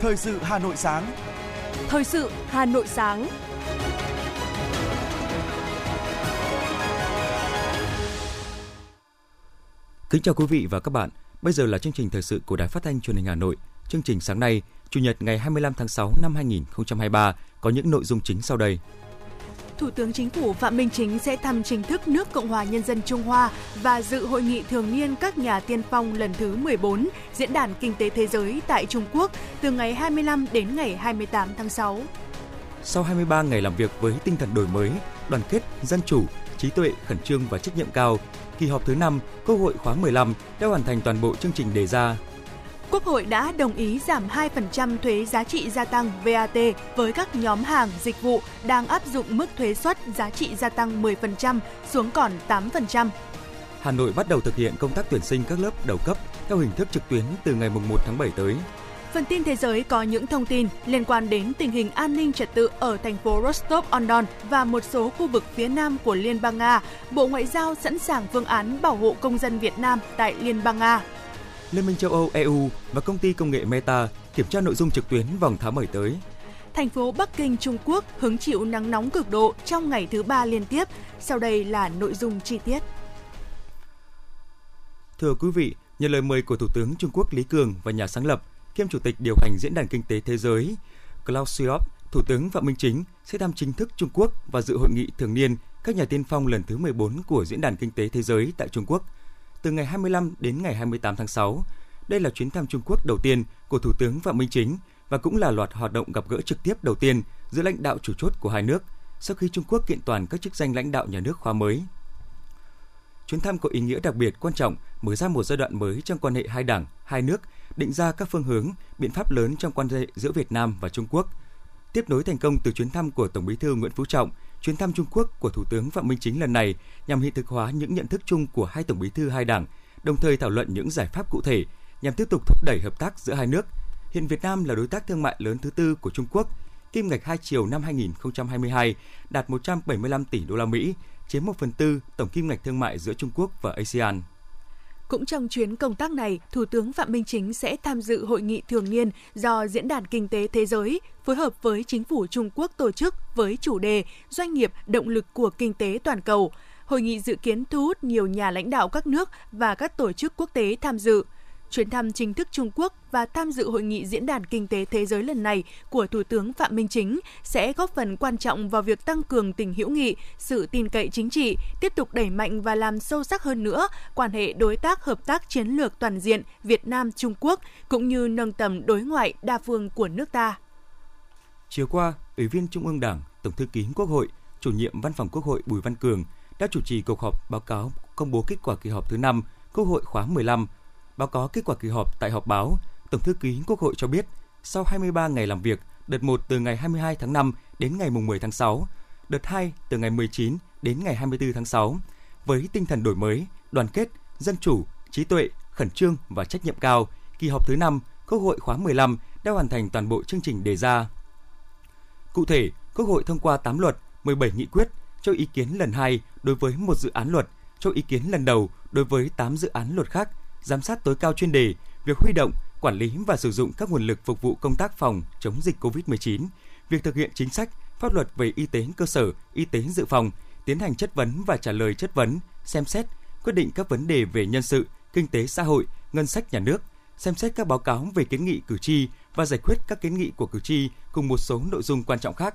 Thời sự Hà Nội sáng. Thời sự Hà Nội sáng. Kính chào quý vị và các bạn. Bây giờ là chương trình thời sự của Đài Phát thanh Truyền hình Hà Nội. Chương trình sáng nay, Chủ nhật ngày 25 tháng 6 năm 2023 có những nội dung chính sau đây. Thủ tướng Chính phủ Phạm Minh Chính sẽ thăm chính thức nước Cộng hòa Nhân dân Trung Hoa và dự hội nghị thường niên các nhà tiên phong lần thứ 14 Diễn đàn Kinh tế Thế giới tại Trung Quốc từ ngày 25 đến ngày 28 tháng 6. Sau 23 ngày làm việc với tinh thần đổi mới, đoàn kết, dân chủ, trí tuệ, khẩn trương và trách nhiệm cao, kỳ họp thứ 5 Quốc hội khóa 15 đã hoàn thành toàn bộ chương trình đề ra Quốc hội đã đồng ý giảm 2% thuế giá trị gia tăng VAT với các nhóm hàng, dịch vụ đang áp dụng mức thuế suất giá trị gia tăng 10% xuống còn 8%. Hà Nội bắt đầu thực hiện công tác tuyển sinh các lớp đầu cấp theo hình thức trực tuyến từ ngày 1 tháng 7 tới. Phần tin thế giới có những thông tin liên quan đến tình hình an ninh trật tự ở thành phố Rostov-on-Don và một số khu vực phía nam của Liên bang Nga. Bộ Ngoại giao sẵn sàng phương án bảo hộ công dân Việt Nam tại Liên bang Nga. Liên minh châu Âu EU và công ty công nghệ Meta kiểm tra nội dung trực tuyến vào tháng 7 tới. Thành phố Bắc Kinh, Trung Quốc hứng chịu nắng nóng cực độ trong ngày thứ ba liên tiếp. Sau đây là nội dung chi tiết. Thưa quý vị, nhận lời mời của Thủ tướng Trung Quốc Lý Cường và nhà sáng lập kiêm Chủ tịch điều hành Diễn đàn Kinh tế Thế giới Klaus Schwab, Thủ tướng Phạm Minh Chính sẽ thăm chính thức Trung Quốc và dự hội nghị thường niên các nhà tiên phong lần thứ 14 của Diễn đàn Kinh tế Thế giới tại Trung Quốc – từ ngày 25 đến ngày 28 tháng 6. Đây là chuyến thăm Trung Quốc đầu tiên của Thủ tướng Phạm Minh Chính và cũng là loạt hoạt động gặp gỡ trực tiếp đầu tiên giữa lãnh đạo chủ chốt của hai nước sau khi Trung Quốc kiện toàn các chức danh lãnh đạo nhà nước khóa mới. Chuyến thăm có ý nghĩa đặc biệt quan trọng, mở ra một giai đoạn mới trong quan hệ hai đảng, hai nước, định ra các phương hướng, biện pháp lớn trong quan hệ giữa Việt Nam và Trung Quốc. Tiếp nối thành công từ chuyến thăm của Tổng Bí thư Nguyễn Phú Trọng, chuyến thăm Trung Quốc của Thủ tướng Phạm Minh Chính lần này nhằm hiện thực hóa những nhận thức chung của hai tổng bí thư hai đảng, đồng thời thảo luận những giải pháp cụ thể nhằm tiếp tục thúc đẩy hợp tác giữa hai nước. Hiện Việt Nam là đối tác thương mại lớn thứ tư của Trung Quốc, kim ngạch hai chiều năm 2022 đạt 175 tỷ đô la Mỹ, chiếm 1 phần tư tổng kim ngạch thương mại giữa Trung Quốc và ASEAN. Cũng trong chuyến công tác này, Thủ tướng Phạm Minh Chính sẽ tham dự hội nghị thường niên do Diễn đàn Kinh tế Thế giới phối hợp với chính phủ Trung Quốc tổ chức với chủ đề Doanh nghiệp động lực của kinh tế toàn cầu. Hội nghị dự kiến thu hút nhiều nhà lãnh đạo các nước và các tổ chức quốc tế tham dự. Chuyến thăm chính thức Trung Quốc và tham dự hội nghị diễn đàn kinh tế thế giới lần này của Thủ tướng Phạm Minh Chính sẽ góp phần quan trọng vào việc tăng cường tình hữu nghị, sự tin cậy chính trị, tiếp tục đẩy mạnh và làm sâu sắc hơn nữa quan hệ đối tác hợp tác chiến lược toàn diện Việt Nam Trung Quốc cũng như nâng tầm đối ngoại đa phương của nước ta. Chiều qua, Ủy viên Trung ương Đảng, Tổng thư ký Quốc hội, Chủ nhiệm Văn phòng Quốc hội Bùi Văn Cường đã chủ trì cuộc họp báo cáo công bố kết quả kỳ họp thứ 5 Quốc hội khóa 15 Báo cáo kết quả kỳ họp tại họp báo, Tổng thư ký Quốc hội cho biết, sau 23 ngày làm việc, đợt 1 từ ngày 22 tháng 5 đến ngày 10 tháng 6, đợt 2 từ ngày 19 đến ngày 24 tháng 6, với tinh thần đổi mới, đoàn kết, dân chủ, trí tuệ, khẩn trương và trách nhiệm cao, kỳ họp thứ 5 Quốc hội khóa 15 đã hoàn thành toàn bộ chương trình đề ra. Cụ thể, Quốc hội thông qua 8 luật, 17 nghị quyết, cho ý kiến lần 2 đối với một dự án luật, cho ý kiến lần đầu đối với 8 dự án luật khác giám sát tối cao chuyên đề việc huy động, quản lý và sử dụng các nguồn lực phục vụ công tác phòng chống dịch COVID-19, việc thực hiện chính sách, pháp luật về y tế cơ sở, y tế dự phòng, tiến hành chất vấn và trả lời chất vấn, xem xét, quyết định các vấn đề về nhân sự, kinh tế xã hội, ngân sách nhà nước, xem xét các báo cáo về kiến nghị cử tri và giải quyết các kiến nghị của cử tri cùng một số nội dung quan trọng khác.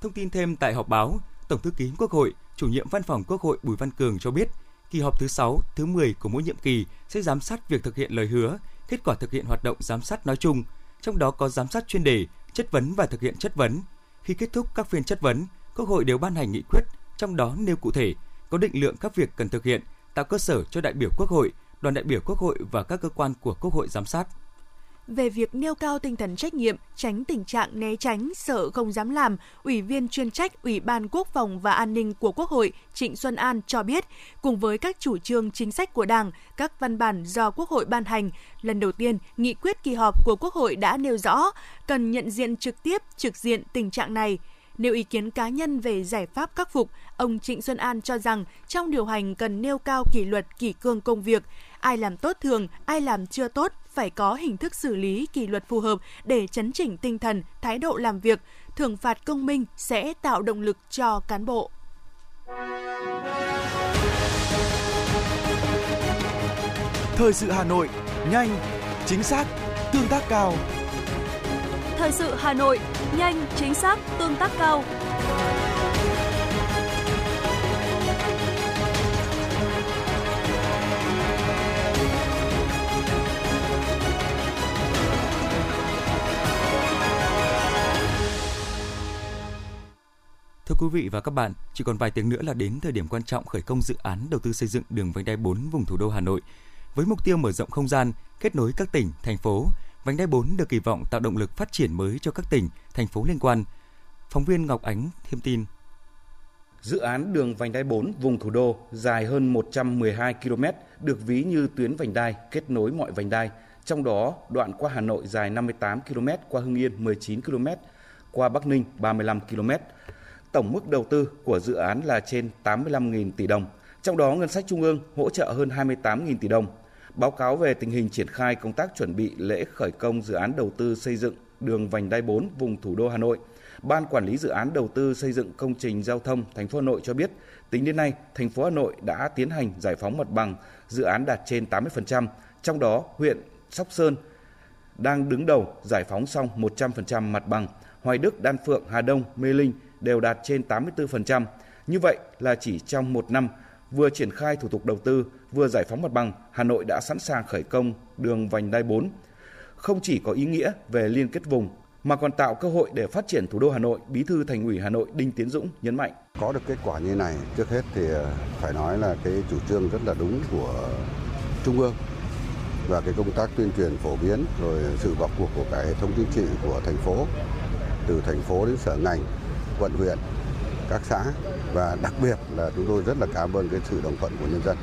Thông tin thêm tại họp báo, Tổng thư ký Quốc hội, chủ nhiệm Văn phòng Quốc hội Bùi Văn Cường cho biết, kỳ họp thứ 6, thứ 10 của mỗi nhiệm kỳ sẽ giám sát việc thực hiện lời hứa, kết quả thực hiện hoạt động giám sát nói chung, trong đó có giám sát chuyên đề, chất vấn và thực hiện chất vấn. Khi kết thúc các phiên chất vấn, Quốc hội đều ban hành nghị quyết, trong đó nêu cụ thể có định lượng các việc cần thực hiện, tạo cơ sở cho đại biểu Quốc hội, đoàn đại biểu Quốc hội và các cơ quan của Quốc hội giám sát về việc nêu cao tinh thần trách nhiệm, tránh tình trạng né tránh, sợ không dám làm, Ủy viên chuyên trách Ủy ban Quốc phòng và An ninh của Quốc hội Trịnh Xuân An cho biết, cùng với các chủ trương chính sách của Đảng, các văn bản do Quốc hội ban hành, lần đầu tiên, nghị quyết kỳ họp của Quốc hội đã nêu rõ cần nhận diện trực tiếp, trực diện tình trạng này. Nêu ý kiến cá nhân về giải pháp khắc phục, ông Trịnh Xuân An cho rằng trong điều hành cần nêu cao kỷ luật kỷ cương công việc, ai làm tốt thường, ai làm chưa tốt phải có hình thức xử lý kỷ luật phù hợp để chấn chỉnh tinh thần, thái độ làm việc, thưởng phạt công minh sẽ tạo động lực cho cán bộ. Thời sự Hà Nội, nhanh, chính xác, tương tác cao. Thời sự Hà Nội, nhanh, chính xác, tương tác cao. Thưa quý vị và các bạn, chỉ còn vài tiếng nữa là đến thời điểm quan trọng khởi công dự án đầu tư xây dựng đường vành đai 4 vùng thủ đô Hà Nội. Với mục tiêu mở rộng không gian, kết nối các tỉnh, thành phố, vành đai 4 được kỳ vọng tạo động lực phát triển mới cho các tỉnh, thành phố liên quan. Phóng viên Ngọc Ánh thêm tin. Dự án đường vành đai 4 vùng thủ đô dài hơn 112 km được ví như tuyến vành đai kết nối mọi vành đai, trong đó đoạn qua Hà Nội dài 58 km, qua Hưng Yên 19 km, qua Bắc Ninh 35 km. Tổng mức đầu tư của dự án là trên 85.000 tỷ đồng, trong đó ngân sách trung ương hỗ trợ hơn 28.000 tỷ đồng. Báo cáo về tình hình triển khai công tác chuẩn bị lễ khởi công dự án đầu tư xây dựng đường vành đai 4 vùng thủ đô Hà Nội, Ban quản lý dự án đầu tư xây dựng công trình giao thông thành phố Hà Nội cho biết, tính đến nay, thành phố Hà Nội đã tiến hành giải phóng mặt bằng, dự án đạt trên 80%, trong đó huyện Sóc Sơn đang đứng đầu giải phóng xong 100% mặt bằng, Hoài Đức, Đan Phượng, Hà Đông, Mê Linh đều đạt trên 84%. Như vậy là chỉ trong một năm, vừa triển khai thủ tục đầu tư, vừa giải phóng mặt bằng, Hà Nội đã sẵn sàng khởi công đường vành đai 4. Không chỉ có ý nghĩa về liên kết vùng, mà còn tạo cơ hội để phát triển thủ đô Hà Nội, Bí thư Thành ủy Hà Nội Đinh Tiến Dũng nhấn mạnh. Có được kết quả như này, trước hết thì ờ, phải nói là cái chủ trương rất là đúng của Trung ương và cái công tác tuyên truyền phổ biến rồi sự vào cuộc của cả hệ thống chính trị của thành phố từ thành phố đến sở ngành quận huyện, các xã và đặc biệt là chúng tôi rất là cảm ơn cái sự đồng thuận của nhân dân.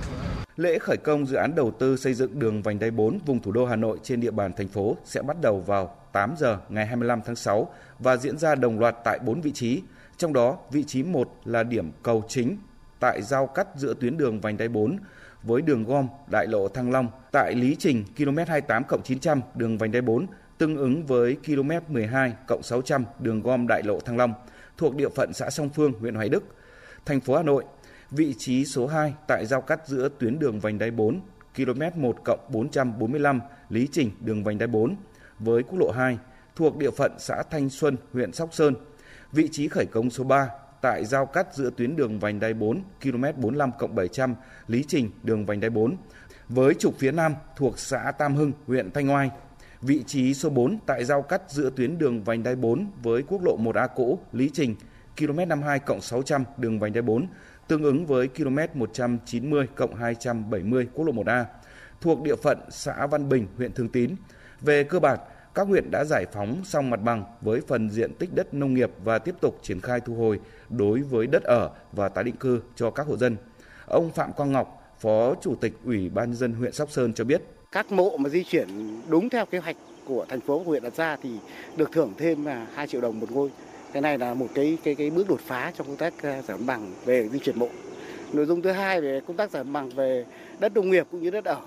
Lễ khởi công dự án đầu tư xây dựng đường vành đai 4 vùng thủ đô Hà Nội trên địa bàn thành phố sẽ bắt đầu vào 8 giờ ngày 25 tháng 6 và diễn ra đồng loạt tại 4 vị trí. Trong đó, vị trí 1 là điểm cầu chính tại giao cắt giữa tuyến đường vành đai 4 với đường gom đại lộ Thăng Long tại lý trình km 28 900 đường vành đai 4 tương ứng với km 12 600 đường gom đại lộ Thăng Long thuộc địa phận xã Song Phương, huyện Hoài Đức, thành phố Hà Nội. Vị trí số 2 tại giao cắt giữa tuyến đường vành đai 4, km 1 445 lý trình đường vành đai 4 với quốc lộ 2 thuộc địa phận xã Thanh Xuân, huyện Sóc Sơn. Vị trí khởi công số 3 tại giao cắt giữa tuyến đường vành đai 4 km 45 700 lý trình đường vành đai 4 với trục phía nam thuộc xã Tam Hưng, huyện Thanh Oai vị trí số 4 tại giao cắt giữa tuyến đường vành đai 4 với quốc lộ 1A cũ Lý Trình, km 52 cộng 600 đường vành đai 4, tương ứng với km 190 cộng 270 quốc lộ 1A, thuộc địa phận xã Văn Bình, huyện Thường Tín. Về cơ bản, các huyện đã giải phóng xong mặt bằng với phần diện tích đất nông nghiệp và tiếp tục triển khai thu hồi đối với đất ở và tái định cư cho các hộ dân. Ông Phạm Quang Ngọc, Phó Chủ tịch Ủy ban dân huyện Sóc Sơn cho biết các mộ mà di chuyển đúng theo kế hoạch của thành phố huyện đặt ra thì được thưởng thêm là 2 triệu đồng một ngôi. Cái này là một cái cái cái bước đột phá trong công tác à, giải bằng về di chuyển mộ. Nội dung thứ hai về công tác giải bằng về đất nông nghiệp cũng như đất ở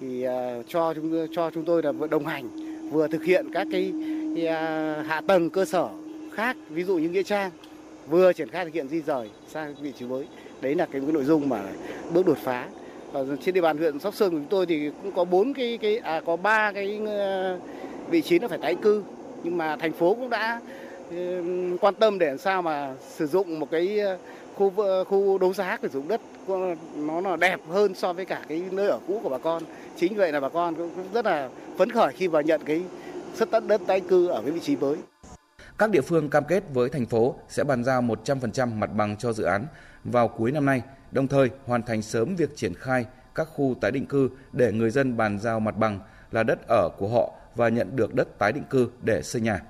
thì à, cho chúng cho chúng tôi là vừa đồng hành vừa thực hiện các cái, cái à, hạ tầng cơ sở khác ví dụ như nghĩa trang vừa triển khai thực hiện di rời sang vị trí mới đấy là cái, cái nội dung mà bước đột phá ở trên địa bàn huyện Sóc Sơn của chúng tôi thì cũng có bốn cái cái à có ba cái ờ, vị trí nó phải tái cư. Nhưng mà thành phố cũng đã ừ, quan tâm để làm sao mà sử dụng một cái ờ, khu khu đấu giá sử dụng đất nó là đẹp hơn so với cả cái nơi ở cũ của bà con. Chính vậy là bà con cũng rất là phấn khởi khi vào nhận cái xuất đất đất tái cư ở cái vị trí mới. Các địa phương cam kết với thành phố sẽ bàn giao 100% mặt bằng cho dự án vào cuối năm nay đồng thời, hoàn thành sớm việc triển khai các khu tái định cư để người dân bàn giao mặt bằng là đất ở của họ và nhận được đất tái định cư để xây nhà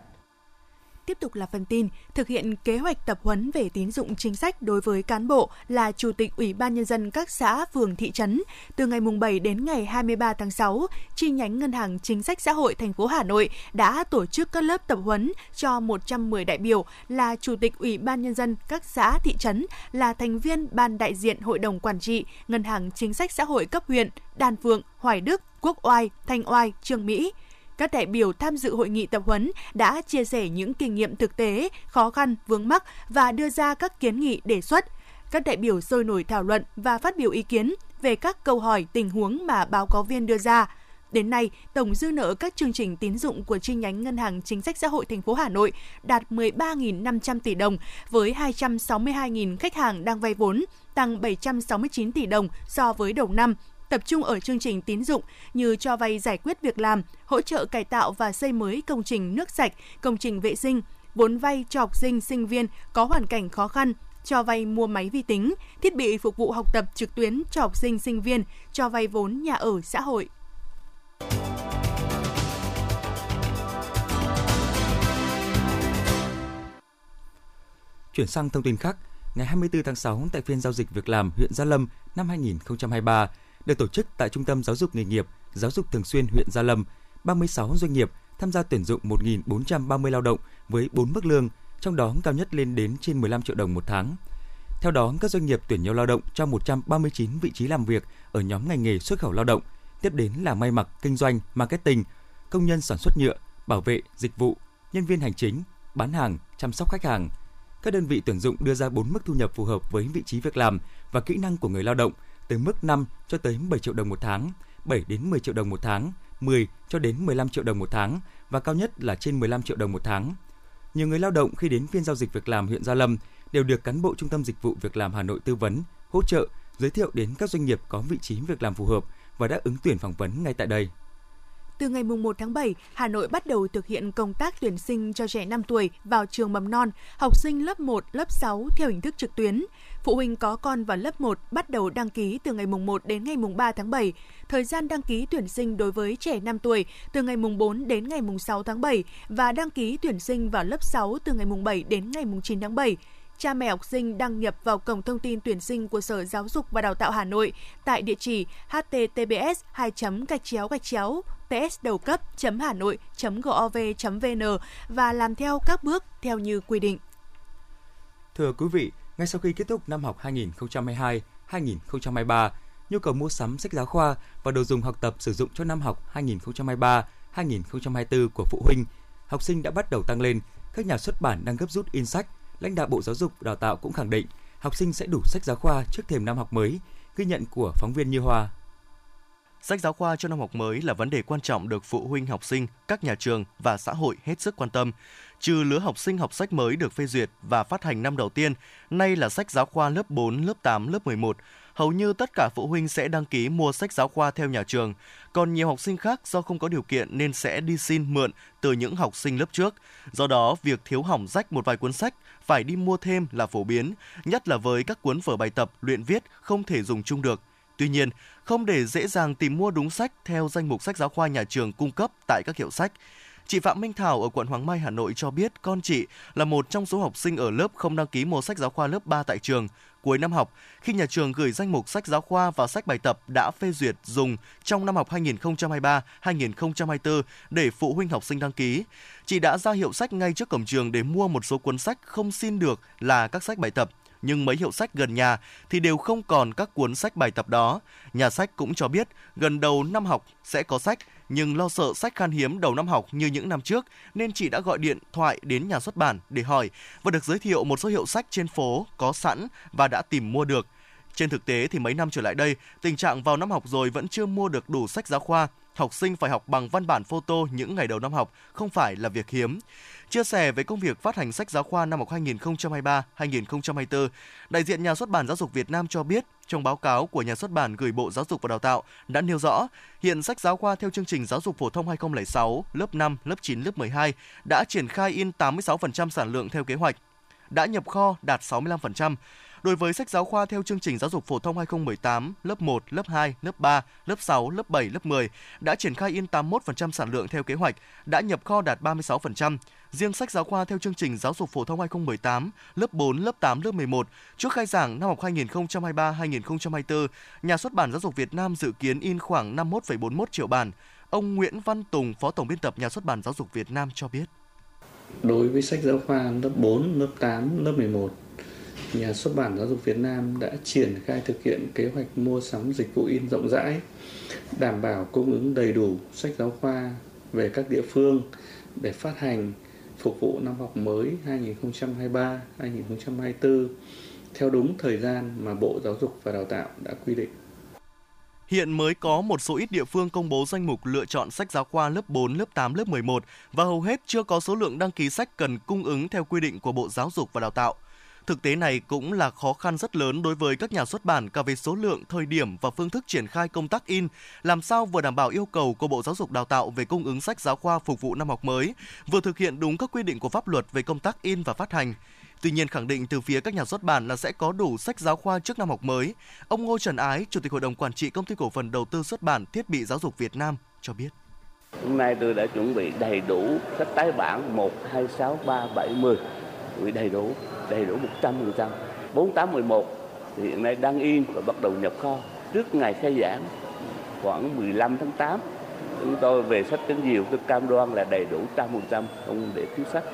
tiếp tục là phần tin thực hiện kế hoạch tập huấn về tín dụng chính sách đối với cán bộ là chủ tịch Ủy ban nhân dân các xã, phường, thị trấn từ ngày mùng 7 đến ngày 23 tháng 6, chi nhánh Ngân hàng Chính sách Xã hội thành phố Hà Nội đã tổ chức các lớp tập huấn cho 110 đại biểu là chủ tịch Ủy ban nhân dân các xã, thị trấn, là thành viên ban đại diện Hội đồng quản trị Ngân hàng Chính sách Xã hội cấp huyện, Đan Phượng, Hoài Đức, Quốc Oai, Thanh Oai, Trương Mỹ. Các đại biểu tham dự hội nghị tập huấn đã chia sẻ những kinh nghiệm thực tế, khó khăn, vướng mắc và đưa ra các kiến nghị đề xuất. Các đại biểu sôi nổi thảo luận và phát biểu ý kiến về các câu hỏi tình huống mà báo cáo viên đưa ra. Đến nay, tổng dư nợ các chương trình tín dụng của chi nhánh Ngân hàng Chính sách Xã hội thành phố Hà Nội đạt 13.500 tỷ đồng với 262.000 khách hàng đang vay vốn, tăng 769 tỷ đồng so với đầu năm, tập trung ở chương trình tín dụng như cho vay giải quyết việc làm, hỗ trợ cải tạo và xây mới công trình nước sạch, công trình vệ sinh, vốn vay cho học sinh, sinh viên có hoàn cảnh khó khăn, cho vay mua máy vi tính, thiết bị phục vụ học tập trực tuyến cho học sinh, sinh viên, cho vay vốn nhà ở xã hội. Chuyển sang thông tin khác, ngày 24 tháng 6 tại phiên giao dịch việc làm huyện Gia Lâm năm 2023 được tổ chức tại Trung tâm Giáo dục nghề nghiệp, Giáo dục thường xuyên huyện Gia Lâm, 36 doanh nghiệp tham gia tuyển dụng 1.430 lao động với 4 mức lương, trong đó cao nhất lên đến trên 15 triệu đồng một tháng. Theo đó, các doanh nghiệp tuyển nhiều lao động cho 139 vị trí làm việc ở nhóm ngành nghề xuất khẩu lao động, tiếp đến là may mặc, kinh doanh, marketing, công nhân sản xuất nhựa, bảo vệ, dịch vụ, nhân viên hành chính, bán hàng, chăm sóc khách hàng. Các đơn vị tuyển dụng đưa ra 4 mức thu nhập phù hợp với vị trí việc làm và kỹ năng của người lao động từ mức 5 cho tới 7 triệu đồng một tháng, 7 đến 10 triệu đồng một tháng, 10 cho đến 15 triệu đồng một tháng và cao nhất là trên 15 triệu đồng một tháng. Nhiều người lao động khi đến phiên giao dịch việc làm huyện Gia Lâm đều được cán bộ Trung tâm Dịch vụ Việc làm Hà Nội tư vấn, hỗ trợ, giới thiệu đến các doanh nghiệp có vị trí việc làm phù hợp và đã ứng tuyển phỏng vấn ngay tại đây. Từ ngày 1 tháng 7, Hà Nội bắt đầu thực hiện công tác tuyển sinh cho trẻ 5 tuổi vào trường mầm non, học sinh lớp 1, lớp 6 theo hình thức trực tuyến. Phụ huynh có con vào lớp 1 bắt đầu đăng ký từ ngày mùng 1 đến ngày mùng 3 tháng 7. Thời gian đăng ký tuyển sinh đối với trẻ 5 tuổi từ ngày mùng 4 đến ngày mùng 6 tháng 7 và đăng ký tuyển sinh vào lớp 6 từ ngày mùng 7 đến ngày mùng 9 tháng 7 cha mẹ học sinh đăng nhập vào cổng thông tin tuyển sinh của Sở Giáo dục và Đào tạo Hà Nội tại địa chỉ https 2 gạch chéo gạch chéo ts đầu cấp hà nội gov vn và làm theo các bước theo như quy định. Thưa quý vị, ngay sau khi kết thúc năm học 2022-2023, nhu cầu mua sắm sách giáo khoa và đồ dùng học tập sử dụng cho năm học 2023-2024 của phụ huynh, học sinh đã bắt đầu tăng lên. Các nhà xuất bản đang gấp rút in sách. Lãnh đạo Bộ Giáo dục và Đào tạo cũng khẳng định học sinh sẽ đủ sách giáo khoa trước thềm năm học mới. Ghi nhận của phóng viên Như Hoa. Sách giáo khoa cho năm học mới là vấn đề quan trọng được phụ huynh học sinh, các nhà trường và xã hội hết sức quan tâm. Trừ lứa học sinh học sách mới được phê duyệt và phát hành năm đầu tiên, nay là sách giáo khoa lớp 4, lớp 8, lớp 11, hầu như tất cả phụ huynh sẽ đăng ký mua sách giáo khoa theo nhà trường. Còn nhiều học sinh khác do không có điều kiện nên sẽ đi xin mượn từ những học sinh lớp trước. Do đó, việc thiếu hỏng rách một vài cuốn sách phải đi mua thêm là phổ biến, nhất là với các cuốn vở bài tập, luyện viết không thể dùng chung được. Tuy nhiên, không để dễ dàng tìm mua đúng sách theo danh mục sách giáo khoa nhà trường cung cấp tại các hiệu sách. Chị Phạm Minh Thảo ở quận Hoàng Mai, Hà Nội cho biết con chị là một trong số học sinh ở lớp không đăng ký mua sách giáo khoa lớp 3 tại trường. Cuối năm học, khi nhà trường gửi danh mục sách giáo khoa và sách bài tập đã phê duyệt dùng trong năm học 2023-2024 để phụ huynh học sinh đăng ký, chị đã ra hiệu sách ngay trước cổng trường để mua một số cuốn sách không xin được là các sách bài tập nhưng mấy hiệu sách gần nhà thì đều không còn các cuốn sách bài tập đó. Nhà sách cũng cho biết gần đầu năm học sẽ có sách, nhưng lo sợ sách khan hiếm đầu năm học như những năm trước nên chị đã gọi điện thoại đến nhà xuất bản để hỏi và được giới thiệu một số hiệu sách trên phố có sẵn và đã tìm mua được. Trên thực tế thì mấy năm trở lại đây, tình trạng vào năm học rồi vẫn chưa mua được đủ sách giáo khoa. Học sinh phải học bằng văn bản photo những ngày đầu năm học không phải là việc hiếm. Chia sẻ về công việc phát hành sách giáo khoa năm học 2023-2024, đại diện nhà xuất bản Giáo dục Việt Nam cho biết trong báo cáo của nhà xuất bản gửi Bộ Giáo dục và Đào tạo đã nêu rõ, hiện sách giáo khoa theo chương trình giáo dục phổ thông 2006, lớp 5, lớp 9, lớp 12 đã triển khai in 86% sản lượng theo kế hoạch, đã nhập kho đạt 65%. Đối với sách giáo khoa theo chương trình giáo dục phổ thông 2018, lớp 1, lớp 2, lớp 3, lớp 6, lớp 7, lớp 10 đã triển khai in 81% sản lượng theo kế hoạch, đã nhập kho đạt 36%. Riêng sách giáo khoa theo chương trình giáo dục phổ thông 2018, lớp 4, lớp 8, lớp 11, trước khai giảng năm học 2023-2024, nhà xuất bản Giáo dục Việt Nam dự kiến in khoảng 51,41 triệu bản. Ông Nguyễn Văn Tùng, Phó Tổng biên tập Nhà xuất bản Giáo dục Việt Nam cho biết. Đối với sách giáo khoa lớp 4, lớp 8, lớp 11, Nhà xuất bản Giáo dục Việt Nam đã triển khai thực hiện kế hoạch mua sắm dịch vụ in rộng rãi, đảm bảo cung ứng đầy đủ sách giáo khoa về các địa phương để phát hành phục vụ năm học mới 2023-2024 theo đúng thời gian mà Bộ Giáo dục và Đào tạo đã quy định. Hiện mới có một số ít địa phương công bố danh mục lựa chọn sách giáo khoa lớp 4, lớp 8, lớp 11 và hầu hết chưa có số lượng đăng ký sách cần cung ứng theo quy định của Bộ Giáo dục và Đào tạo. Thực tế này cũng là khó khăn rất lớn đối với các nhà xuất bản cả về số lượng, thời điểm và phương thức triển khai công tác in, làm sao vừa đảm bảo yêu cầu của Bộ Giáo dục Đào tạo về cung ứng sách giáo khoa phục vụ năm học mới, vừa thực hiện đúng các quy định của pháp luật về công tác in và phát hành. Tuy nhiên khẳng định từ phía các nhà xuất bản là sẽ có đủ sách giáo khoa trước năm học mới. Ông Ngô Trần Ái, Chủ tịch Hội đồng Quản trị Công ty Cổ phần Đầu tư xuất bản Thiết bị Giáo dục Việt Nam cho biết. Hôm nay tôi đã chuẩn bị đầy đủ sách tái bản 1, 2, 6, 3, 7, 10 gửi đầy đủ, đầy đủ 100%. 4811 thì hiện nay đang in và bắt đầu nhập kho. Trước ngày khai giảng khoảng 15 tháng 8 chúng tôi về sách tiếng diều tôi cam đoan là đầy đủ 100% không để thiếu sách.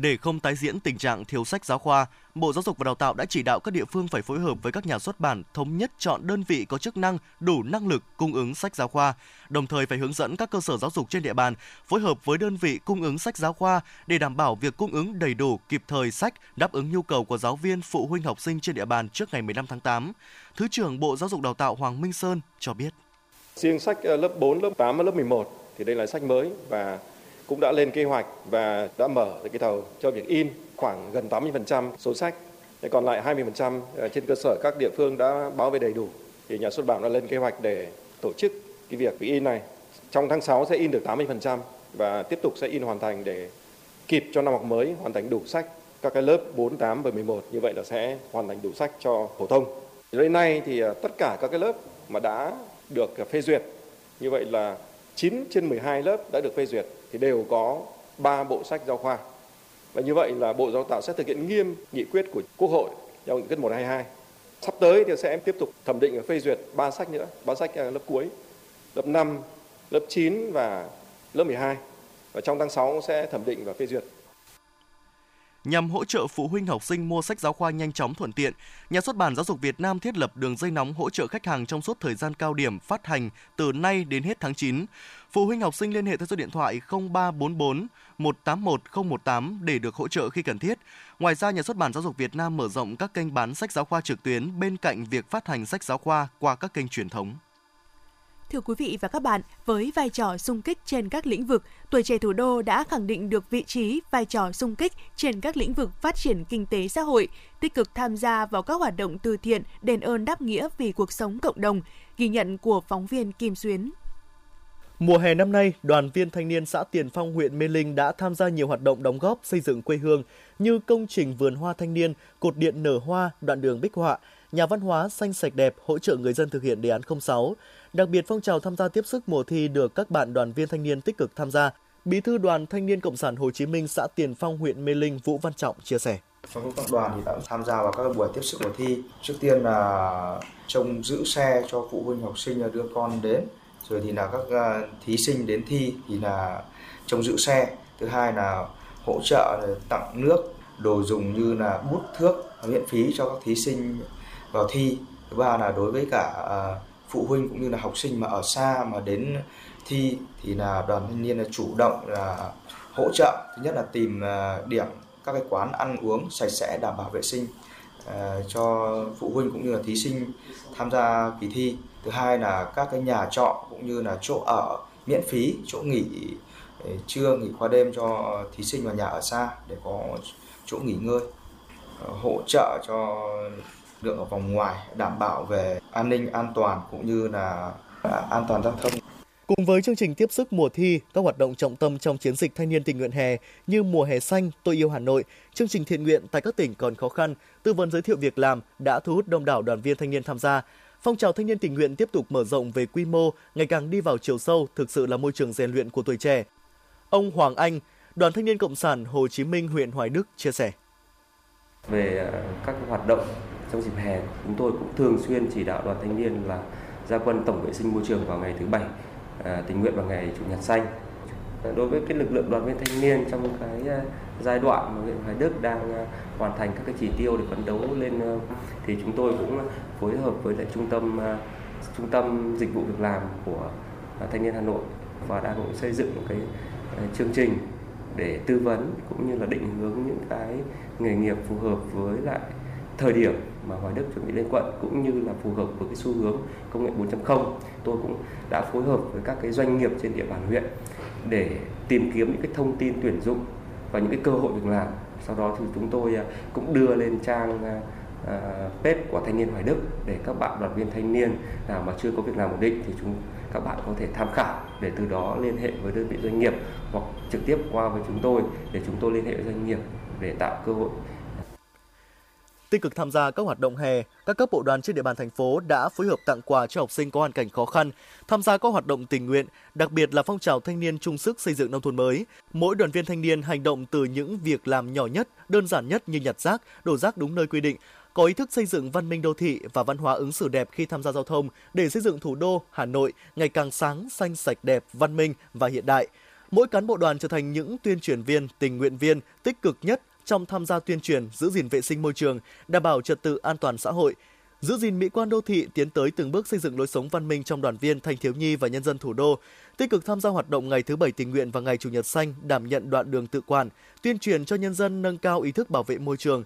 Để không tái diễn tình trạng thiếu sách giáo khoa, Bộ Giáo dục và Đào tạo đã chỉ đạo các địa phương phải phối hợp với các nhà xuất bản thống nhất chọn đơn vị có chức năng đủ năng lực cung ứng sách giáo khoa, đồng thời phải hướng dẫn các cơ sở giáo dục trên địa bàn phối hợp với đơn vị cung ứng sách giáo khoa để đảm bảo việc cung ứng đầy đủ kịp thời sách đáp ứng nhu cầu của giáo viên, phụ huynh học sinh trên địa bàn trước ngày 15 tháng 8. Thứ trưởng Bộ Giáo dục Đào tạo Hoàng Minh Sơn cho biết. Riêng sách ờ, lớp 4, lớp 8 và lớp 11 thì đây là sách mới và cũng đã lên kế hoạch và đã mở cái thầu cho việc in khoảng gần 80% số sách. Thế còn lại 20% ờ, trên cơ sở các địa phương đã báo về đầy đủ thì nhà xuất bản đã lên kế hoạch để tổ chức cái việc in này. Trong tháng 6 sẽ in được 80% và tiếp tục sẽ in hoàn thành để kịp cho năm học mới hoàn thành đủ sách các cái lớp 4, 8 và 11 như vậy là sẽ hoàn thành đủ sách cho phổ thông. Đến nay thì ờ, tất cả các cái lớp mà đã được phê duyệt như vậy là 9 trên 12 lớp đã được phê duyệt thì đều có 3 bộ sách giáo khoa. Và như vậy là Bộ Giáo tạo sẽ thực hiện nghiêm nghị quyết của Quốc hội theo nghị quyết 122. Sắp tới thì sẽ tiếp tục thẩm định và phê duyệt 3 sách nữa, 3 sách à, lớp cuối, lớp 5, lớp 9 và lớp 12. Và trong tháng 6 sẽ thẩm định và phê duyệt Nhằm hỗ trợ phụ huynh học sinh mua sách giáo khoa nhanh chóng thuận tiện, Nhà xuất bản Giáo dục Việt Nam thiết lập đường dây nóng hỗ trợ khách hàng trong suốt thời gian cao điểm phát hành từ nay đến hết tháng 9. Phụ huynh học sinh liên hệ theo số điện thoại 0344 181 018 để được hỗ trợ khi cần thiết. Ngoài ra, Nhà xuất bản Giáo dục Việt Nam mở rộng các kênh bán sách giáo khoa trực tuyến bên cạnh việc phát hành sách giáo khoa qua các kênh truyền thống. Thưa quý vị và các bạn, với vai trò sung kích trên các lĩnh vực, tuổi trẻ thủ đô đã khẳng định được vị trí, vai trò sung kích trên các lĩnh vực phát triển kinh tế xã hội, tích cực tham gia vào các hoạt động từ thiện, đền ơn đáp nghĩa vì cuộc sống cộng đồng, ghi nhận của phóng viên Kim Xuyến. Mùa hè năm nay, đoàn viên thanh niên xã Tiền Phong, huyện Mê Linh đã tham gia nhiều hoạt động đóng góp xây dựng quê hương như công trình vườn hoa thanh niên, cột điện nở hoa, đoạn đường bích họa, nhà văn hóa xanh sạch đẹp hỗ trợ người dân thực hiện đề án 06. Đặc biệt phong trào tham gia tiếp sức mùa thi được các bạn đoàn viên thanh niên tích cực tham gia. Bí thư Đoàn Thanh niên Cộng sản Hồ Chí Minh xã Tiền Phong, huyện Mê Linh Vũ Văn Trọng chia sẻ. Trong công tác đoàn thì đã tham gia vào các buổi tiếp sức mùa thi. Trước tiên là trông giữ xe cho phụ huynh học sinh đưa con đến. Rồi thì là các à, thí sinh đến thi thì là trông giữ xe. Thứ hai là hỗ trợ tặng nước, đồ dùng như là bút thước miễn phí cho các thí sinh vào thi. Thứ ba là đối với cả à, phụ huynh cũng như là học sinh mà ở xa mà đến thi thì là đoàn thanh niên là chủ động là hỗ trợ. Thứ nhất là tìm à, điểm các cái quán ăn uống sạch sẽ đảm bảo vệ sinh à, cho phụ huynh cũng như là thí sinh tham gia kỳ thi. Thứ hai là các cái nhà trọ cũng như là chỗ ở miễn phí, chỗ nghỉ ờ, trưa, nghỉ qua đêm cho thí sinh và nhà ở xa để có chỗ nghỉ ngơi ờ, hỗ trợ cho lượng ở vòng ngoài đảm bảo về an ninh an toàn cũng như là à, an toàn giao thông Cùng với chương trình tiếp sức mùa thi, các hoạt động trọng tâm trong chiến dịch thanh niên tình nguyện hè như mùa hè xanh, tôi yêu Hà Nội, chương trình thiện nguyện tại các tỉnh còn khó khăn, tư vấn giới thiệu việc làm đã thu hút đông đảo đoàn viên thanh niên tham gia. Phong trào thanh niên tình nguyện tiếp tục mở rộng về quy mô, ngày càng đi vào chiều sâu, thực sự là môi trường rèn luyện của tuổi trẻ. Ông Hoàng Anh, Đoàn Thanh niên Cộng sản Hồ Chí Minh huyện Hoài Đức chia sẻ. Về à, các hoạt động trong dịp hè, chúng tôi cũng thường xuyên chỉ đạo đoàn thanh niên là gia quân tổng vệ sinh môi trường vào ngày thứ bảy, à, tình nguyện vào ngày chủ nhật xanh. Đối với cái lực lượng đoàn viên thanh niên trong cái à, giai đoạn mà huyện Hoài Đức đang à, hoàn thành các cái chỉ tiêu để phấn đấu lên à, thì chúng tôi cũng phối hợp với lại trung tâm trung tâm dịch vụ việc làm của thanh niên Hà Nội và đang cũng xây dựng một cái chương trình để tư vấn cũng như là định hướng những cái nghề nghiệp phù hợp với lại thời điểm mà Hoài Đức chuẩn bị lên quận cũng như là phù hợp với cái xu hướng công nghệ 4.0. Tôi cũng đã phối hợp với các cái doanh nghiệp trên địa bàn huyện để tìm kiếm những cái thông tin tuyển dụng và những cái cơ hội việc làm. Sau đó thì chúng tôi à, cũng đưa lên trang à, à, page của thanh niên Hoài Đức để các bạn đoàn viên thanh niên nào mà chưa có việc làm ổn định thì chúng, các bạn có thể tham khảo để từ đó liên hệ với đơn vị doanh nghiệp hoặc trực tiếp qua với chúng tôi để chúng tôi liên hệ với doanh nghiệp để tạo cơ hội Tích cực tham gia các hoạt động hè, các cấp bộ đoàn trên địa bàn thành phố đã phối hợp tặng quà cho học sinh có hoàn cảnh khó khăn, tham gia các hoạt động tình nguyện, đặc biệt là phong trào thanh niên chung sức xây dựng nông thôn mới. Mỗi đoàn viên thanh niên hành động từ những việc làm nhỏ nhất, đơn giản nhất như nhặt rác, đổ rác đúng nơi quy định, có ý thức xây dựng văn minh đô thị và văn hóa ứng xử đẹp khi tham gia giao thông để xây dựng thủ đô Hà Nội ngày càng sáng, xanh, sạch đẹp, văn minh và hiện đại. Mỗi cán bộ đoàn trở thành những tuyên truyền viên, tình nguyện viên tích cực nhất trong tham gia tuyên truyền giữ gìn vệ sinh môi trường, đảm bảo trật tự an toàn xã hội, giữ gìn mỹ quan đô thị tiến tới từng bước xây dựng lối sống văn minh trong đoàn viên, thanh thiếu nhi và nhân dân thủ đô, tích cực tham gia hoạt động ngày thứ bảy tình nguyện và ngày chủ nhật xanh, đảm nhận đoạn đường tự quản, tuyên truyền cho nhân dân nâng cao ý thức bảo vệ môi trường,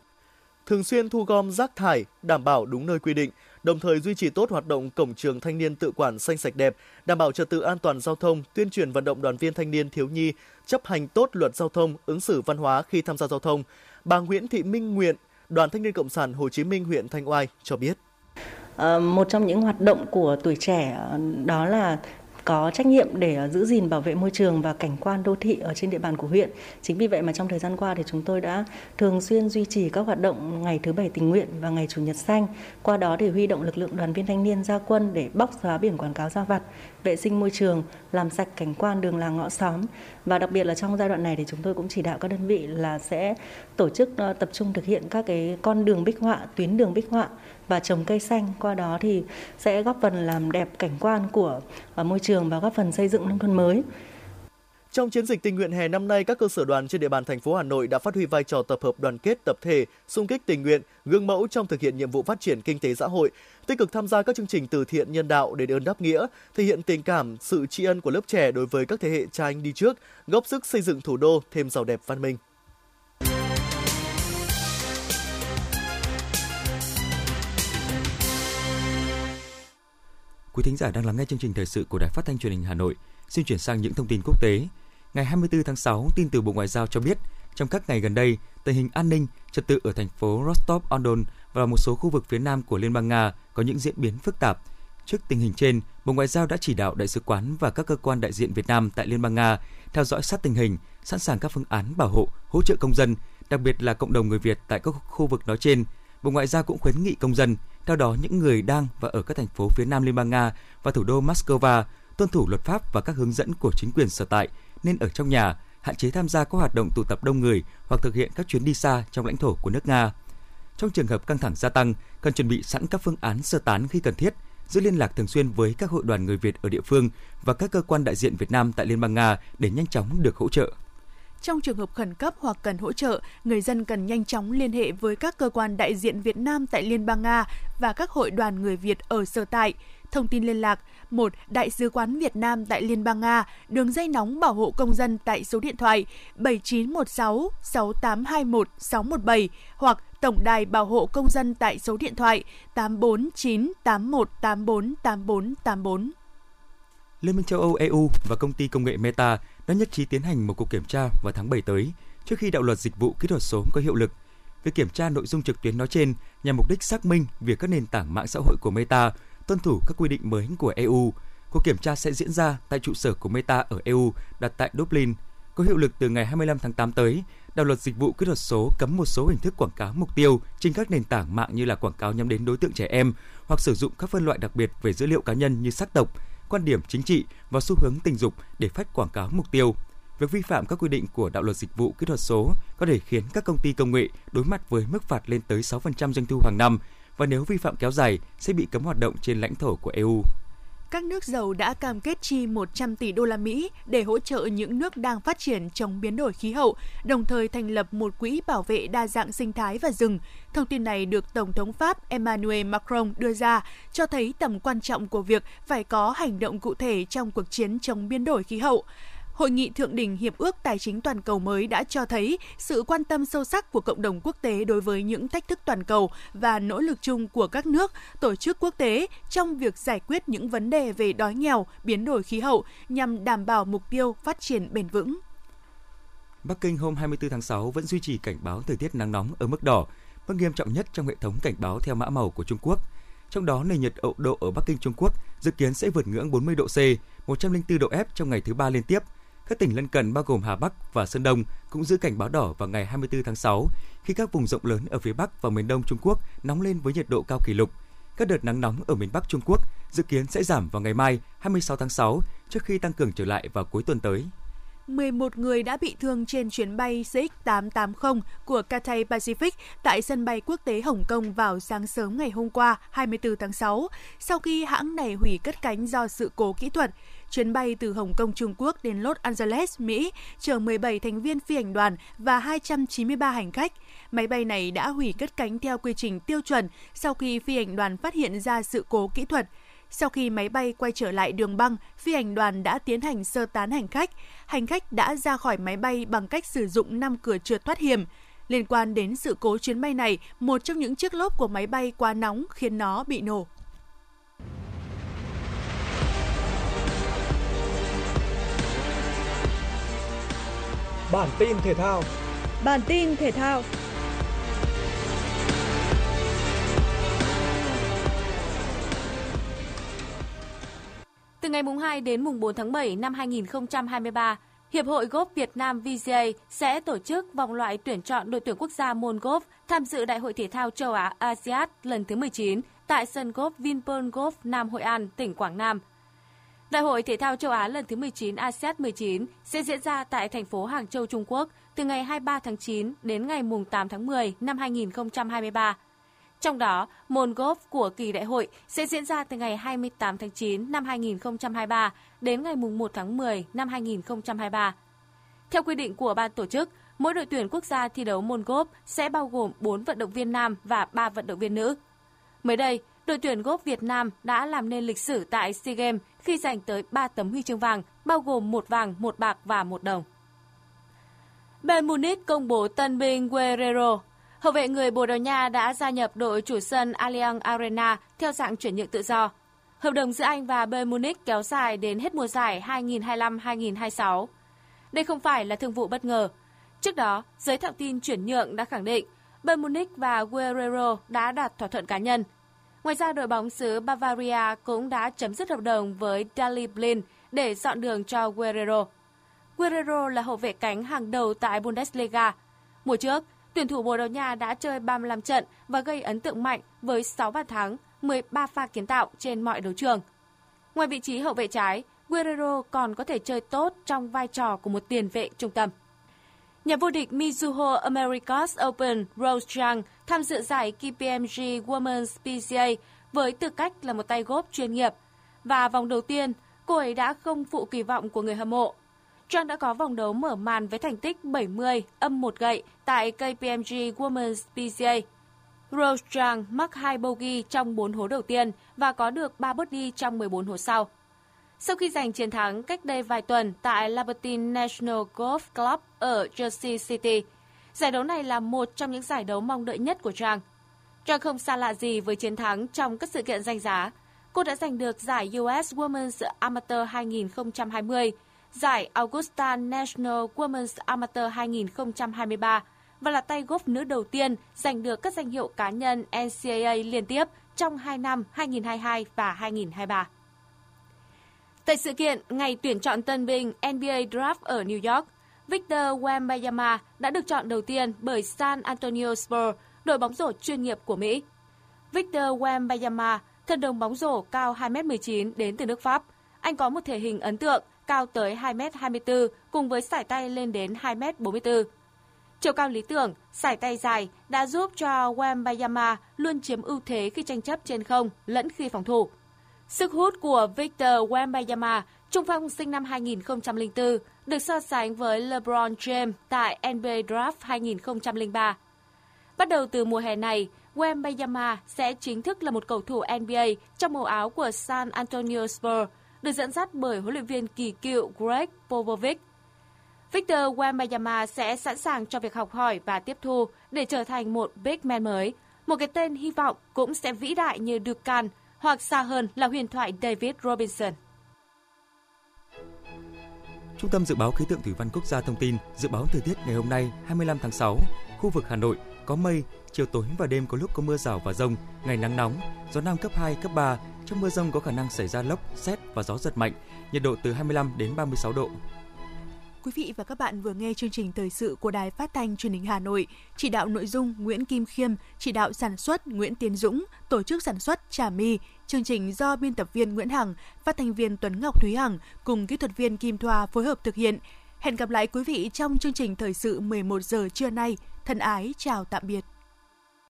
thường xuyên thu gom rác thải, đảm bảo đúng nơi quy định, đồng thời duy trì tốt hoạt động cổng trường thanh niên tự quản xanh sạch đẹp, đảm bảo trật tự an toàn giao thông, tuyên truyền vận động đoàn viên thanh niên thiếu nhi chấp hành tốt luật giao thông, ứng xử văn hóa khi tham gia giao thông. Bà Nguyễn Thị Minh Nguyện, Đoàn Thanh niên Cộng sản Hồ Chí Minh huyện Thanh Oai cho biết. À, một trong những hoạt động của tuổi trẻ ờ, đó là có trách nhiệm để ờ, giữ gìn bảo vệ môi trường và cảnh quan đô thị ở trên địa bàn của huyện. Chính vì vậy mà trong thời gian qua thì chúng tôi đã thường xuyên duy trì các hoạt động ngày thứ bảy tình nguyện và ngày chủ nhật xanh. Qua đó để huy động lực lượng đoàn viên thanh niên ra quân để bóc xóa biển quảng cáo ra vặt, vệ sinh môi trường, làm sạch cảnh quan đường làng ngõ xóm. Và đặc biệt là trong giai đoạn này thì chúng tôi cũng chỉ đạo các đơn vị là sẽ tổ chức ờ, tập trung thực hiện các cái con đường bích họa, tuyến đường bích họa và trồng cây xanh qua đó thì sẽ góp phần làm đẹp cảnh quan của ờ, môi trường và góp phần xây dựng nông thôn mới. Trong chiến dịch tình nguyện hè năm nay, các cơ sở đoàn trên địa bàn thành phố Hà Nội đã phát huy vai trò tập hợp đoàn kết tập thể, xung kích tình nguyện, gương mẫu trong thực hiện nhiệm vụ phát triển kinh tế xã hội, tích cực tham gia các chương trình từ thiện nhân đạo để ơn đáp nghĩa, thể hiện tình cảm, sự tri ân của lớp trẻ đối với các thế hệ cha anh đi trước, góp sức xây dựng thủ đô thêm giàu đẹp văn minh. Quý thính giả đang lắng nghe chương trình thời sự của Đài Phát thanh Truyền hình Hà Nội. Xin chuyển sang những thông tin quốc tế. Ngày 24 tháng 6, tin từ Bộ Ngoại giao cho biết, trong các ngày gần đây, tình hình an ninh, trật tự ở thành phố Rostov-on-Don và một số khu vực phía nam của Liên bang Nga có những diễn biến phức tạp. Trước tình hình trên, Bộ Ngoại giao đã chỉ đạo đại sứ quán và các cơ quan đại diện Việt Nam tại Liên bang Nga theo dõi sát tình hình, sẵn sàng các phương án bảo hộ, hỗ trợ công dân, đặc biệt là cộng đồng người Việt tại các khu vực nói trên. Bộ Ngoại giao cũng khuyến nghị công dân theo đó, những người đang và ở các thành phố phía nam Liên bang Nga và thủ đô Moscow tuân thủ luật pháp và các hướng dẫn của chính quyền sở tại nên ở trong nhà, hạn chế tham gia các hoạt động tụ tập đông người hoặc thực hiện các chuyến đi xa trong lãnh thổ của nước Nga. Trong trường hợp căng thẳng gia tăng, cần chuẩn bị sẵn các phương án sơ tán khi cần thiết, giữ liên lạc thường xuyên với các hội đoàn người Việt ở địa phương và các cơ quan đại diện Việt Nam tại Liên bang Nga để nhanh chóng được hỗ trợ. Trong trường hợp khẩn cấp hoặc cần hỗ trợ, người dân cần nhanh chóng liên hệ với các cơ quan đại diện Việt Nam tại Liên bang Nga và các hội đoàn người Việt ở sở tại. Thông tin liên lạc 1. Đại sứ quán Việt Nam tại Liên bang Nga, đường dây nóng bảo hộ công dân tại số điện thoại 7916 6821 617 hoặc Tổng đài bảo hộ công dân tại số điện thoại 849 81 84 84 84. Liên minh châu Âu EU và công ty công nghệ Meta đã nhất trí tiến hành một cuộc kiểm tra vào tháng 7 tới trước khi đạo luật dịch vụ kỹ thuật số có hiệu lực. Việc kiểm tra nội dung trực tuyến nói trên nhằm mục đích xác minh việc các nền tảng mạng xã hội của Meta tuân thủ các quy định mới của EU. Cuộc kiểm tra sẽ diễn ra tại trụ sở của Meta ở EU đặt tại Dublin, có hiệu lực từ ngày 25 tháng 8 tới. Đạo luật dịch vụ kỹ thuật số cấm một số hình thức quảng cáo mục tiêu trên các nền tảng mạng như là quảng cáo nhắm đến đối tượng trẻ em hoặc sử dụng các phân loại đặc biệt về dữ liệu cá nhân như sắc tộc, quan điểm chính trị và xu hướng tình dục để phát quảng cáo mục tiêu. Việc vi phạm các quy định của đạo luật dịch vụ kỹ thuật số có thể khiến các công ty công nghệ đối mặt với mức phạt lên tới 6% doanh thu hàng năm và nếu vi phạm kéo dài sẽ bị cấm hoạt động trên lãnh thổ của EU các nước giàu đã cam kết chi 100 tỷ đô la Mỹ để hỗ trợ những nước đang phát triển chống biến đổi khí hậu, đồng thời thành lập một quỹ bảo vệ đa dạng sinh thái và rừng. Thông tin này được Tổng thống Pháp Emmanuel Macron đưa ra, cho thấy tầm quan trọng của việc phải có hành động cụ thể trong cuộc chiến chống biến đổi khí hậu. Hội nghị thượng đỉnh Hiệp ước Tài chính toàn cầu mới đã cho thấy sự quan tâm sâu sắc của cộng đồng quốc tế đối với những thách thức toàn cầu và nỗ lực chung của các nước, tổ chức quốc tế trong việc giải quyết những vấn đề về đói nghèo, biến đổi khí hậu nhằm đảm bảo mục tiêu phát triển bền vững. Bắc Kinh hôm 24 tháng 6 vẫn duy trì cảnh báo thời tiết nắng nóng ở mức đỏ, mức nghiêm trọng nhất trong hệ thống cảnh báo theo mã màu của Trung Quốc. Trong đó, nền nhiệt ậu độ ở Bắc Kinh Trung Quốc dự kiến sẽ vượt ngưỡng 40 độ C, 104 độ F trong ngày thứ ba liên tiếp – các tỉnh lân cận bao gồm Hà Bắc và Sơn Đông cũng giữ cảnh báo đỏ vào ngày 24 tháng 6 khi các vùng rộng lớn ở phía Bắc và miền Đông Trung Quốc nóng lên với nhiệt độ cao kỷ lục. Các đợt nắng nóng ở miền Bắc Trung Quốc dự kiến sẽ giảm vào ngày mai 26 tháng 6 trước khi tăng cường trở lại vào cuối tuần tới. 11 người đã bị thương trên chuyến bay CX880 của Cathay Pacific tại sân bay quốc tế Hồng Kông vào sáng sớm ngày hôm qua 24 tháng 6, sau khi hãng này hủy cất cánh do sự cố kỹ thuật. Chuyến bay từ Hồng Kông Trung Quốc đến Los Angeles, Mỹ chở 17 thành viên phi hành đoàn và 293 hành khách. Máy bay này đã hủy cất cánh theo quy trình tiêu chuẩn sau khi phi hành đoàn phát hiện ra sự cố kỹ thuật. Sau khi máy bay quay trở lại đường băng, phi hành đoàn đã tiến hành sơ tán hành khách. Hành khách đã ra khỏi máy bay bằng cách sử dụng 5 cửa trượt thoát hiểm. Liên quan đến sự cố chuyến bay này, một trong những chiếc lốp của máy bay quá nóng khiến nó bị nổ. Bản tin thể thao. Bản tin thể thao. Từ ngày mùng 2 đến mùng 4 tháng 7 năm 2023, Hiệp hội Golf Việt Nam VGA sẽ tổ chức vòng loại tuyển chọn đội tuyển quốc gia môn golf tham dự Đại hội thể thao châu Á ASEAN lần thứ 19 tại sân golf Vinpearl Golf Nam Hội An, tỉnh Quảng Nam Đại hội thể thao châu Á lần thứ 19 ASEAN 19 sẽ diễn ra tại thành phố Hàng Châu, Trung Quốc từ ngày 23 tháng 9 đến ngày 8 tháng 10 năm 2023. Trong đó, môn golf của kỳ đại hội sẽ diễn ra từ ngày 28 tháng 9 năm 2023 đến ngày 1 tháng 10 năm 2023. Theo quy định của ban tổ chức, mỗi đội tuyển quốc gia thi đấu môn golf sẽ bao gồm 4 vận động viên nam và 3 vận động viên nữ. Mới đây, đội tuyển gốc Việt Nam đã làm nên lịch sử tại SEA Games khi giành tới 3 tấm huy chương vàng, bao gồm một vàng, một bạc và một đồng. Bayern Munich công bố tân binh Guerrero. Hậu vệ người Bồ Đào Nha đã gia nhập đội chủ sân Allianz Arena theo dạng chuyển nhượng tự do. Hợp đồng giữa anh và Bayern Munich kéo dài đến hết mùa giải 2025-2026. Đây không phải là thương vụ bất ngờ. Trước đó, giới thạo tin chuyển nhượng đã khẳng định Bayern Munich và Guerrero đã đạt thỏa thuận cá nhân – Ngoài ra, đội bóng xứ Bavaria cũng đã chấm dứt hợp đồng với Dali Blin để dọn đường cho Guerrero. Guerrero là hậu vệ cánh hàng đầu tại Bundesliga. Mùa trước, tuyển thủ Bồ Đào Nha đã chơi 35 trận và gây ấn tượng mạnh với 6 bàn thắng, 13 pha kiến tạo trên mọi đấu trường. Ngoài vị trí hậu vệ trái, Guerrero còn có thể chơi tốt trong vai trò của một tiền vệ trung tâm. Nhà vô địch Mizuho Americas Open Rose Zhang tham dự giải KPMG Women's PGA với tư cách là một tay golf chuyên nghiệp. Và vòng đầu tiên, cô ấy đã không phụ kỳ vọng của người hâm mộ. Zhang đã có vòng đấu mở màn với thành tích 70 âm một gậy tại KPMG Women's PGA. Rose Zhang mắc 2 bogey trong 4 hố đầu tiên và có được 3 birdie trong 14 hố sau. Sau khi giành chiến thắng cách đây vài tuần tại Libertine National Golf Club ở Jersey City, giải đấu này là một trong những giải đấu mong đợi nhất của Trang. Trang không xa lạ gì với chiến thắng trong các sự kiện danh giá. Cô đã giành được giải US Women's Amateur 2020, giải Augusta National Women's Amateur 2023 và là tay golf nữ đầu tiên giành được các danh hiệu cá nhân NCAA liên tiếp trong 2 năm 2022 và 2023. Tại sự kiện ngày tuyển chọn tân binh NBA Draft ở New York, Victor Wembanyama đã được chọn đầu tiên bởi San Antonio Spurs, đội bóng rổ chuyên nghiệp của Mỹ. Victor Wembanyama, thân đồng bóng rổ cao 2m19 đến từ nước Pháp. Anh có một thể hình ấn tượng, cao tới 2m24 cùng với sải tay lên đến 2m44. Chiều cao lý tưởng, sải tay dài đã giúp cho Wembayama luôn chiếm ưu thế khi tranh chấp trên không lẫn khi phòng thủ. Sức hút của Victor Wembayama, trung phong sinh năm 2004, được so sánh với LeBron James tại NBA Draft 2003. Bắt đầu từ mùa hè này, Wembayama sẽ chính thức là một cầu thủ NBA trong màu áo của San Antonio Spurs, được dẫn dắt bởi huấn luyện viên kỳ cựu Greg Popovich. Victor Wembanyama sẽ sẵn sàng cho việc học hỏi và tiếp thu để trở thành một big man mới, một cái tên hy vọng cũng sẽ vĩ đại như Dukan, hoặc xa hơn là huyền thoại David Robinson. Trung tâm Dự báo Khí tượng Thủy văn Quốc gia thông tin dự báo thời tiết ngày hôm nay 25 tháng 6, khu vực Hà Nội có mây, chiều tối và đêm có lúc có mưa rào và rông, ngày nắng nóng, gió Nam cấp 2, cấp 3. Trong mưa rông có khả năng xảy ra lốc, xét và gió giật mạnh, nhiệt độ từ 25 đến 36 độ. Quý vị và các bạn vừa nghe chương trình thời sự của Đài Phát thanh Truyền hình Hà Nội, chỉ đạo nội dung Nguyễn Kim Khiêm, chỉ đạo sản xuất Nguyễn Tiến Dũng, tổ chức sản xuất Trà My, chương trình do biên tập viên Nguyễn Hằng, phát thanh viên Tuấn Ngọc Thúy Hằng cùng kỹ thuật viên Kim Thoa phối hợp thực hiện. Hẹn gặp lại quý vị trong chương trình thời sự 11 giờ trưa nay. Thân ái chào tạm biệt.